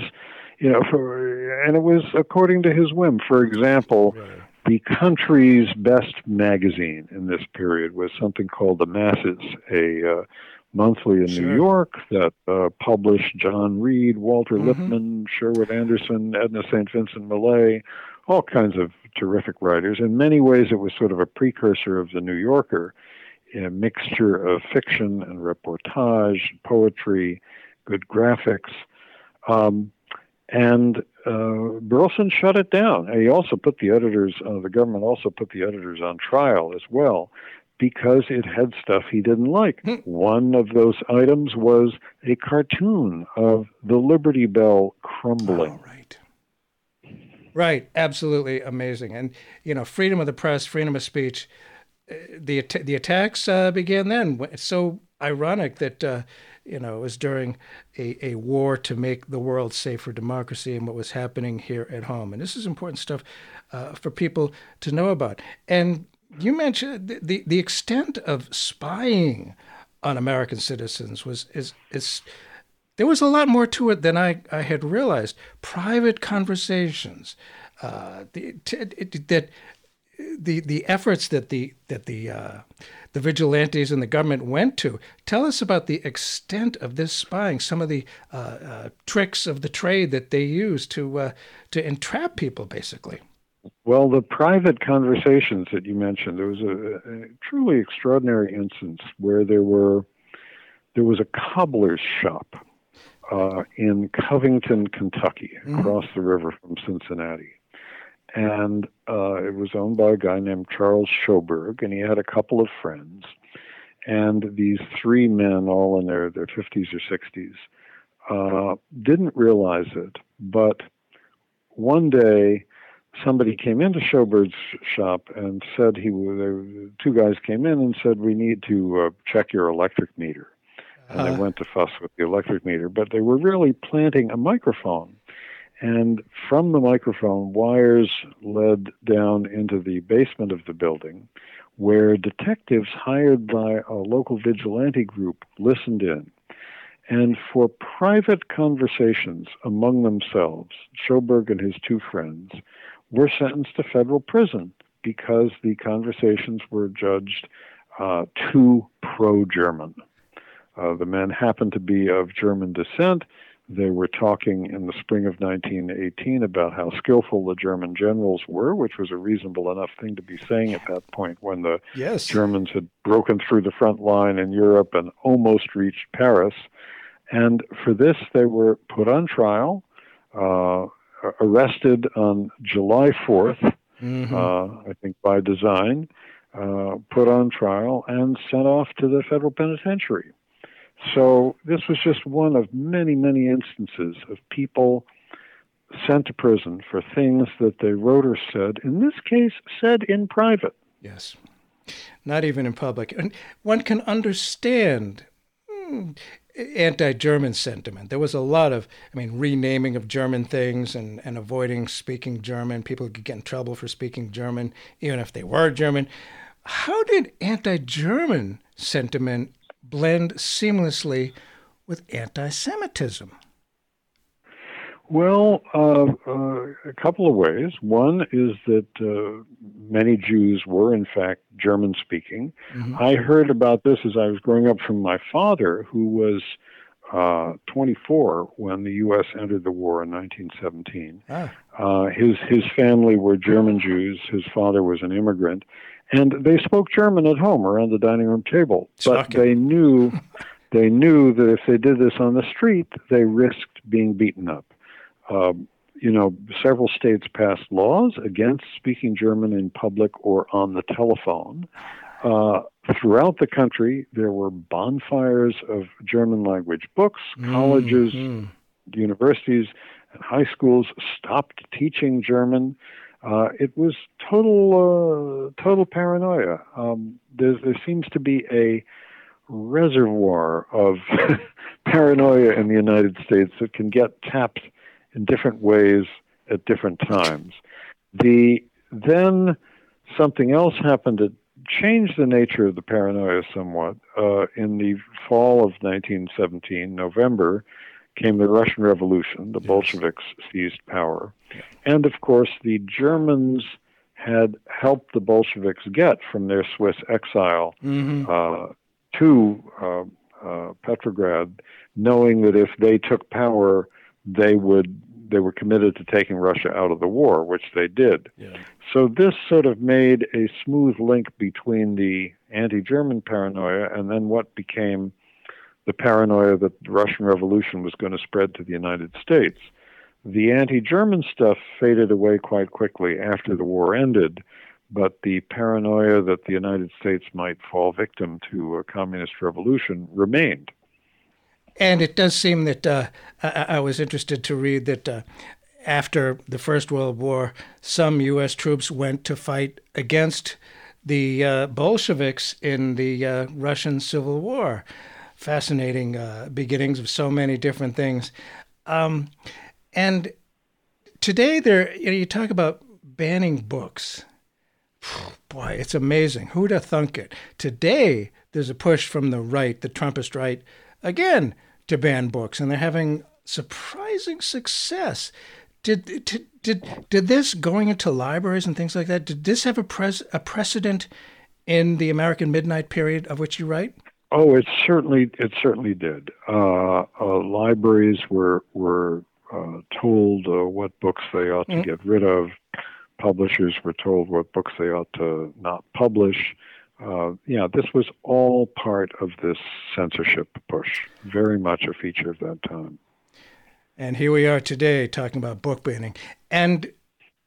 you know, for, and it was according to his whim. For example, the country's best magazine in this period was something called The Masses, a uh, monthly in Sure. New York that uh, published John Reed, Walter Mhm. Lippmann, Sherwood Anderson, Edna St. Vincent Millay, all kinds of terrific writers. In many ways, it was sort of a precursor of The New Yorker, a mixture of fiction and reportage, poetry, good graphics. Um, and uh, Burleson shut it down. And he also put the editors, uh, the government also put the editors on trial as well because it had stuff he didn't like. Hmm. One of those items was a cartoon of the Liberty Bell crumbling. Oh, right. Right, absolutely amazing. And you know, freedom of the press, freedom of speech. uh, The the attacks uh, began then. It's so ironic that uh, you know it was during a, a war to make the world safe for democracy and what was happening here at home. And this is important stuff uh, for people to know about. And you mentioned the, the the extent of spying on American citizens was is is there was a lot more to it than I, I had realized. Private conversations, uh, the, t- that the the efforts that the that the uh, the vigilantes and the government went to. Tell us about the extent of this spying. Some of the uh, uh, tricks of the trade that they used to uh, to entrap people, basically. Well, the private conversations that you mentioned, there was a, a truly extraordinary instance where there were there was a cobbler's shop uh, in Covington, Kentucky, across the river from Cincinnati, and uh, it was owned by a guy named Charles Schoberg, and he had a couple of friends, and these three men, all in their their fifties or sixties, uh, didn't realize it, but one day somebody came into Schoberg's shop and said he was there, two guys came in and said we need to uh, check your electric meter. And they Uh. went to fuss with the electric meter but they were really planting a microphone and from the microphone wires led down into the basement of the building where detectives hired by a local vigilante group listened in and for private conversations among themselves, Schoberg and his two friends were sentenced to federal prison because the conversations were judged uh, too pro German. Uh, the men happened to be of German descent. They were talking in the spring of 1918 about how skillful the German generals were, which was a reasonable enough thing to be saying at that point when the Yes. Germans had broken through the front line in Europe and almost reached Paris. And for this, they were put on trial, uh, arrested on July 4th, Mhm. uh, I think by design, uh, put on trial, and sent off to the federal penitentiary. So this was just one of many, many instances of people sent to prison for things that they wrote or said, in this case, said in private. Yes. Not even in public. And one can understand hmm, anti German sentiment. There was a lot of, I mean, renaming of German things and, and avoiding speaking German. People could get in trouble for speaking German, even if they were German. How did anti German sentiment blend seamlessly with anti Semitism? Well, uh, uh, a couple of ways. One is that uh, many Jews were, in fact, German speaking. I heard about this as I was growing up from my father, who was uh, 24 when the U.S. entered the war in 1917. Ah. Uh, his his family were German Jews. His father was an immigrant, and they spoke German at home around the dining room table. But Shocking. they knew they knew that if they did this on the street, they risked being beaten up. Um, you know, several states passed laws against speaking German in public or on the telephone. Uh, throughout the country, there were bonfires of German language books. Colleges, Mhm. universities, and high schools stopped teaching German. Uh, it was total, uh, total paranoia. Um, there's, there seems to be a reservoir of paranoia in the United States that can get tapped in different ways at different times. The then something else happened that changed the nature of the paranoia somewhat. Uh, in the fall of 1917, November, came the Russian Revolution. The Bolsheviks seized power. And of course, the Germans had helped the Bolsheviks get from their Swiss exile Mm-hmm. uh, to uh, uh, Petrograd, knowing that if they took power, they would they were committed to taking Russia out of the war, which they did. Yeah. So this sort of made a smooth link between the anti-German paranoia and then what became the paranoia that the Russian Revolution was going to spread to the United States. The anti-German stuff faded away quite quickly after the war ended, but the paranoia that the United States might fall victim to a communist revolution remained. And it does seem that uh, I, I was interested to read that uh, after the First World War, some U.S. troops went to fight against the uh, Bolsheviks in the uh, Russian Civil War. Fascinating uh, beginnings of so many different things. Um, and today, there you, know, you talk about banning books. Boy, it's amazing. Who'd have thunk it? Today, there's a push from the right, the Trumpist right, again to ban books, and they're having surprising success. Did did did, did this going into libraries and things like that? Did this have a pres, a precedent in the American Midnight period of which you write? Oh, it certainly it certainly did. Uh, uh, libraries were were uh, told uh, what books they ought to Mm. get rid of. Publishers were told what books they ought to not publish. Uh, yeah, this was all part of this censorship push. Very much a feature of that time. And here we are today talking about book banning. And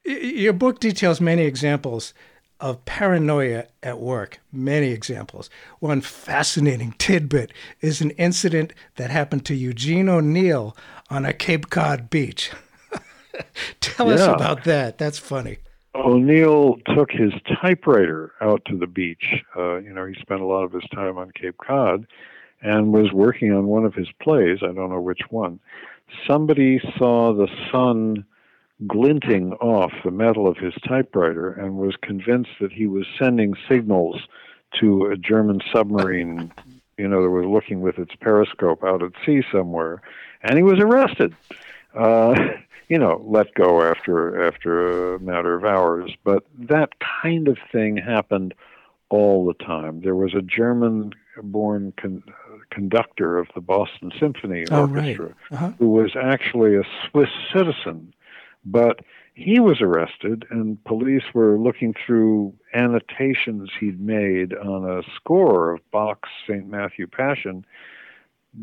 your book details many examples of paranoia at work, many examples. One fascinating tidbit is an incident that happened to Eugene O'Neill on a Cape Cod beach. Tell us about that. That's funny. O'Neill took his typewriter out to the beach. Uh, you know, he spent a lot of his time on Cape Cod and was working on one of his plays. I don't know which one. Somebody saw the sun glinting off the metal of his typewriter and was convinced that he was sending signals to a German submarine, you know, that was looking with its periscope out at sea somewhere. And he was arrested. Uh, you know, let go after after a matter of hours. But that kind of thing happened all the time. There was a German-born con- conductor of the Boston Symphony Oh, right. Orchestra Uh-huh. who was actually a Swiss citizen, but he was arrested, and police were looking through annotations he'd made on a score of Bach's St. Matthew Passion,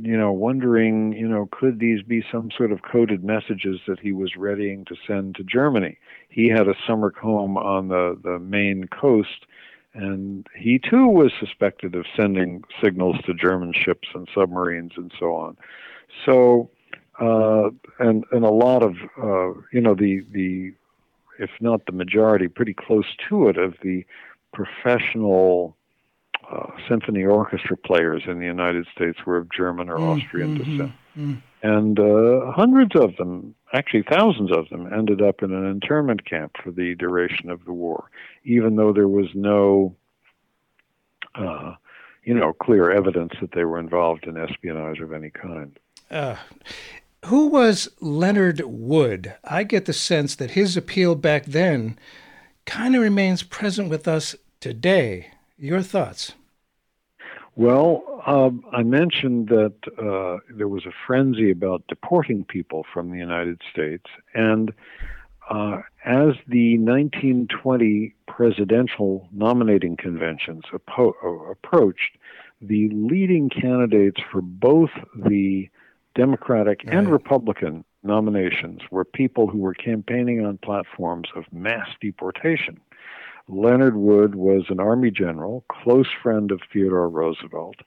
you know, wondering, you know, could these be some sort of coded messages that he was readying to send to Germany? He had a summer home on the, the Maine coast, and he too was suspected of sending signals to German ships and submarines and so on. So, uh, and and a lot of uh, you know the the if not the majority, pretty close to it of the professional uh, symphony orchestra players in the United States were of German or Austrian descent. And uh, hundreds of them, actually thousands of them, ended up in an internment camp for the duration of the war, even though there was no, uh, you know, clear evidence that they were involved in espionage of any kind. Who was Leonard Wood? I get the sense that his appeal back then kind of remains present with us today. Your thoughts? Well, um, I mentioned that uh, there was a frenzy about deporting people from the United States, and uh, as the 1920 presidential nominating conventions appo- uh, approached, the leading candidates for both the Democratic and Republican nominations were people who were campaigning on platforms of mass deportation. Leonard Wood was an Army general, close friend of Theodore Roosevelt,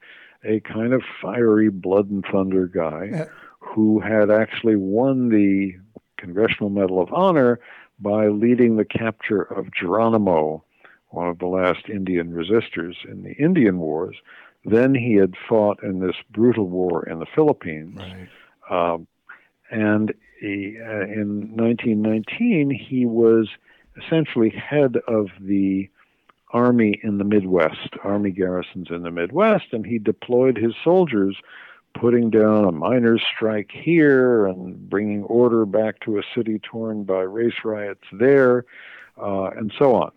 a kind of fiery blood and thunder guy Yeah. who had actually won the Congressional Medal of Honor by leading the capture of Geronimo, one of the last Indian resistors in the Indian Wars. Then he had fought in this brutal war in the Philippines. Um, and he, uh, in 1919, he was essentially head of the army in the Midwest, army garrisons in the Midwest, and he deployed his soldiers, putting down a miners' strike here and bringing order back to a city torn by race riots there. uh, and so on.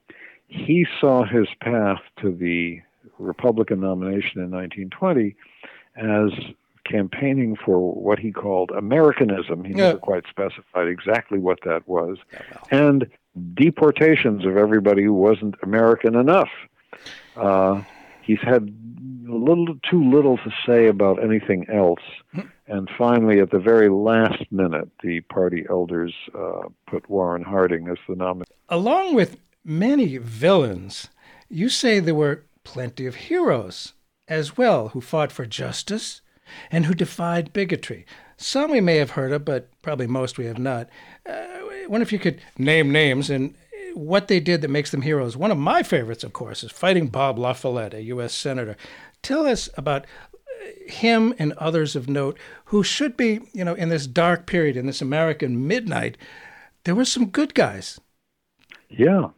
He saw his path to the Republican nomination in 1920 as campaigning for what he called Americanism. He Yeah. never quite specified exactly what that was, and deportations of everybody who wasn't American enough. Uh, he's had a little too little to say about anything else. And finally, at the very last minute, the party elders uh, put Warren Harding as the nominee. Along with many villains, you say there were plenty of heroes as well who fought for justice and who defied bigotry. Some we may have heard of, but probably most we have not. Uh, wonder if you could name names and what they did that makes them heroes. One of my favorites, of course, is fighting Bob La Follette, a U.S. Senator. Tell us about uh, him and others of note who should be, you know, in this dark period, in this American midnight, there were some good guys. Yeah.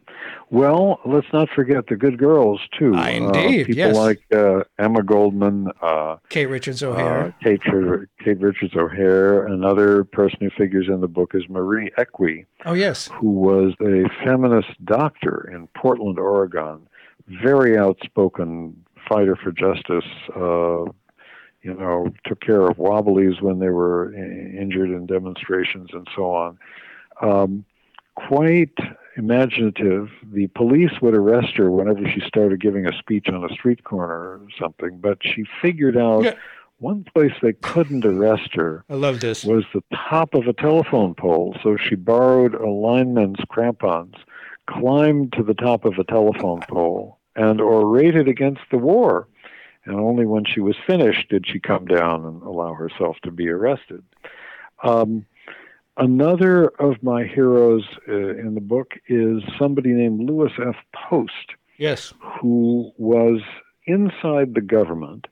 Well, let's not forget the good girls too. Ah, indeed, uh, people yes. like uh, Emma Goldman, uh, Kate Richards uh, O'Hare. Kate, Kate Richards O'Hare. Another person who figures in the book is Marie Equi, oh, yes. who was a feminist doctor in Portland, Oregon. Very outspoken fighter for justice. Uh, you know, took care of wobblies when they were injured in demonstrations and so on. Um, quite imaginative. The police would arrest her whenever she started giving a speech on a street corner or something, but she figured out Yeah. one place they couldn't arrest her I love this. was the top of a telephone pole. So she borrowed a lineman's crampons, climbed to the top of a telephone pole, and orated against the war. And only when she was finished did she come down and allow herself to be arrested. Um, another of my heroes uh, in the book is somebody named Lewis F. Post Yes. who was inside the government.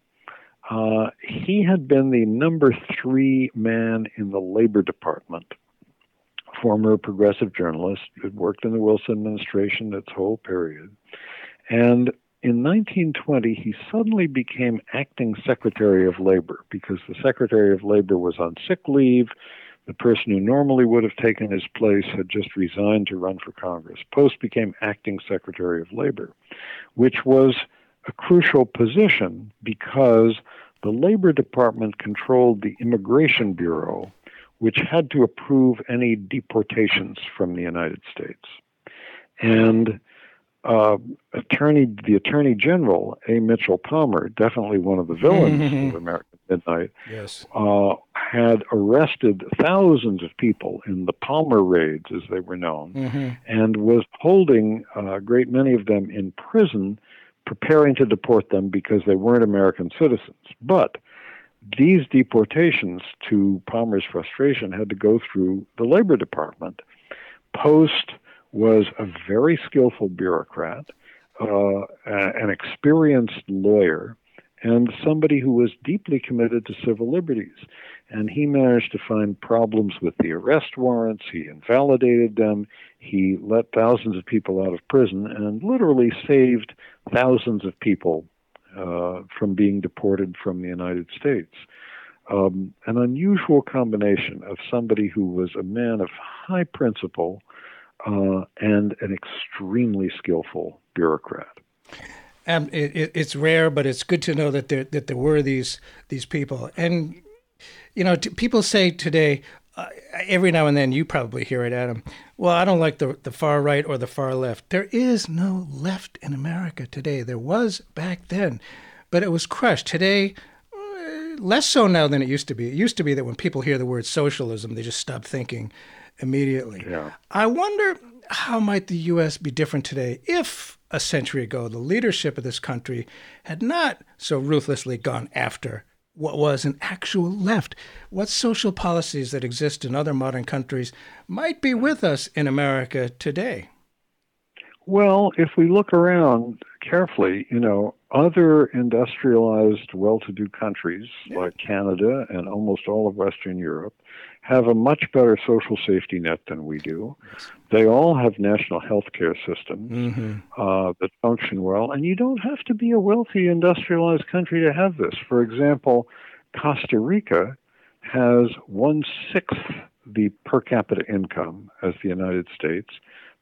Uh, he had been the number three man in the Labor Department, former progressive journalist, had worked in the Wilson administration its whole period. And in 1920, he suddenly became acting Secretary of Labor because the Secretary of Labor was on sick leave. The person who normally would have taken his place had just resigned to run for Congress. Post became acting Secretary of Labor, which was a crucial position because the Labor Department controlled the Immigration Bureau, which had to approve any deportations from the United States. And uh, attorney, the Attorney General, A. Mitchell Palmer, definitely one of the villains of American Midnight, Yes. uh, had arrested thousands of people in the Palmer raids, as they were known, hmm and was holding uh, a great many of them in prison, preparing to deport them because they weren't American citizens. But these deportations, to Palmer's frustration, had to go through the Labor Department. Post was a very skillful bureaucrat, uh, an experienced lawyer, and somebody who was deeply committed to civil liberties. And he managed to find problems with the arrest warrants. He invalidated them. He let thousands of people out of prison and literally saved thousands of people uh, from being deported from the United States. Um, an unusual combination of somebody who was a man of high principle uh, and an extremely skillful bureaucrat. Um, it, it, it's rare, but it's good to know that there that there were these these people. And you know, t- people say today, uh, every now and then, you probably hear it, Adam. Well, I don't like the the far right or the far left. There is no left in America today. There was back then, but it was crushed. Today, uh, less so now than it used to be. It used to be that when people hear the word socialism, they just stop thinking immediately. Yeah. I wonder how might the U.S. be different today if a century ago the leadership of this country had not so ruthlessly gone after what was an actual left. What social policies that exist in other modern countries might be with us in America today? Well, if we look around carefully, you know, other industrialized, well to do countries like Canada and almost all of Western Europe have a much better social safety net than we do. They all have national health care systems uh, that function well, and you don't have to be a wealthy, industrialized country to have this. For example, Costa Rica has one sixth the per capita income as the United States,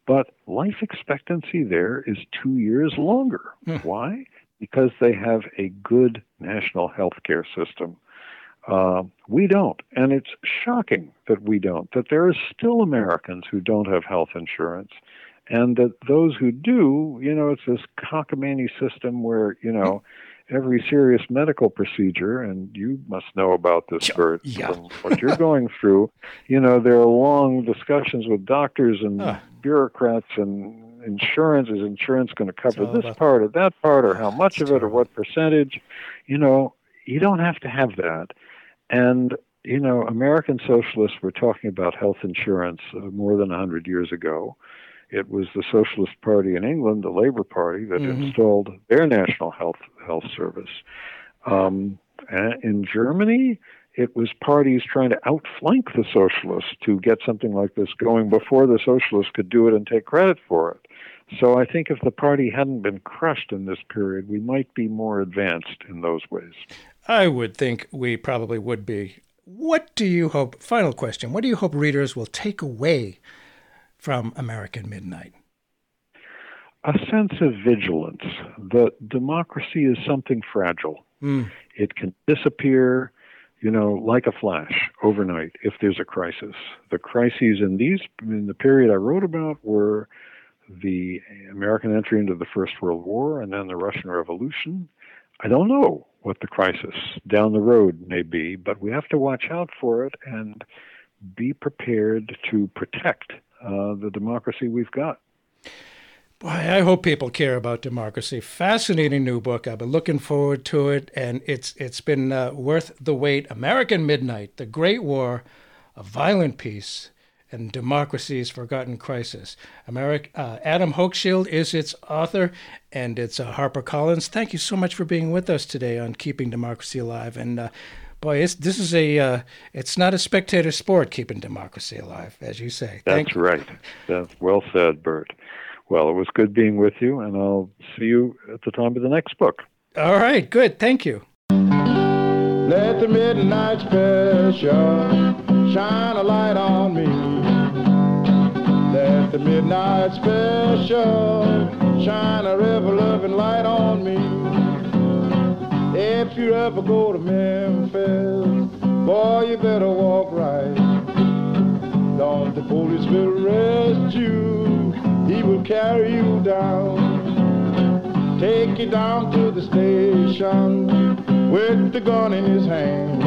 but life expectancy there is two years longer. Why? Because they have a good national health care system. Uh, we don't. And it's shocking that we don't, that there are still Americans who don't have health insurance. And that those who do, you know, it's this cockamamie system where, you know, every serious medical procedure, and you must know about this, Burt, yeah. from what you're going through. You know, there are long discussions with doctors and Ah. bureaucrats and insurance. Is insurance going to cover this about- part or that part, or how much of it, or what percentage? You know, you don't have to have that. And you know, American socialists were talking about health insurance uh, more than a hundred years ago. It was the Socialist Party in England, the Labour Party, that Mhm. installed their national health health service. Um, in Germany, it was parties trying to outflank the socialists to get something like this going before the socialists could do it and take credit for it. So I think if the party hadn't been crushed in this period, we might be more advanced in those ways. I would think we probably would be. What do you hope? Final question. What do you hope readers will take away from American Midnight? a sense of vigilance that democracy is something fragile. Mm. It can disappear, you know, like a flash overnight if there's a crisis. The crises in these in the period I wrote about were the American entry into the First World War and then the Russian Revolution. I don't know what the crisis down the road may be, but we have to watch out for it and be prepared to protect uh, the democracy we've got. Boy, I hope people care about democracy. Fascinating new book. I've been looking forward to it, and it's it's been uh, worth the wait. American Midnight: The Great War, a Violent Peace, and Democracy's Forgotten Crisis. America, uh, Adam Hochschild is its author, and it's uh, HarperCollins. Thank you so much for being with us today on Keeping Democracy Alive. And uh, boy, it's, this is a uh, it's not a spectator sport keeping democracy alive, as you say. Thank That's right. That's well said, Burt. Well, it was good being with you, and I'll see you at the time of the next book. All right, good. Thank you. Let the midnight special shine a light on me. The midnight special shine a river loving light on me. If you ever go to Memphis, boy, you better walk right. Don't the police will arrest you, he will carry you down. Take you down to the station with the gun in his hand.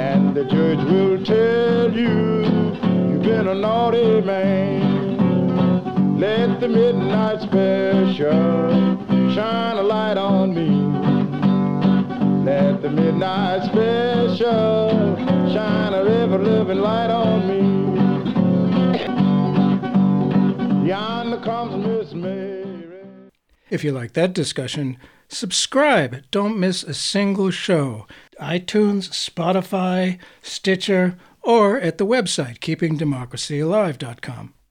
And the judge will tell you been a naughty man. Let the midnight special shine a light on me. Let the midnight special shine a living light on me. Yonder comes Miss Mary. If you like that discussion, subscribe. Don't miss a single show. iTunes, Spotify, Stitcher, or at the website keepingdemocracyalive.com.